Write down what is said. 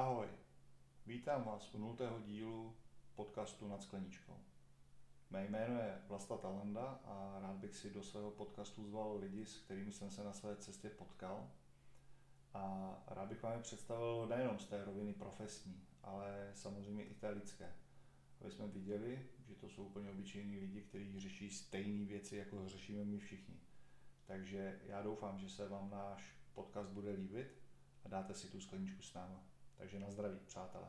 Ahoj, vítám vás u nultého dílu podcastu nad skleničkou. Mé jméno je Vlasta Talanda a rád bych si do svého podcastu zval lidi, s kterými jsem se na své cestě potkal. A rád bych vám je představil nejenom z té roviny profesní, ale samozřejmě i té lidské. Aby jsme viděli, že to jsou úplně obyčejní lidi, kteří řeší stejné věci, jako řešíme my všichni. Takže já doufám, že se vám náš podcast bude líbit a dáte si tu skleničku s náma. Takže na zdraví, přátelé.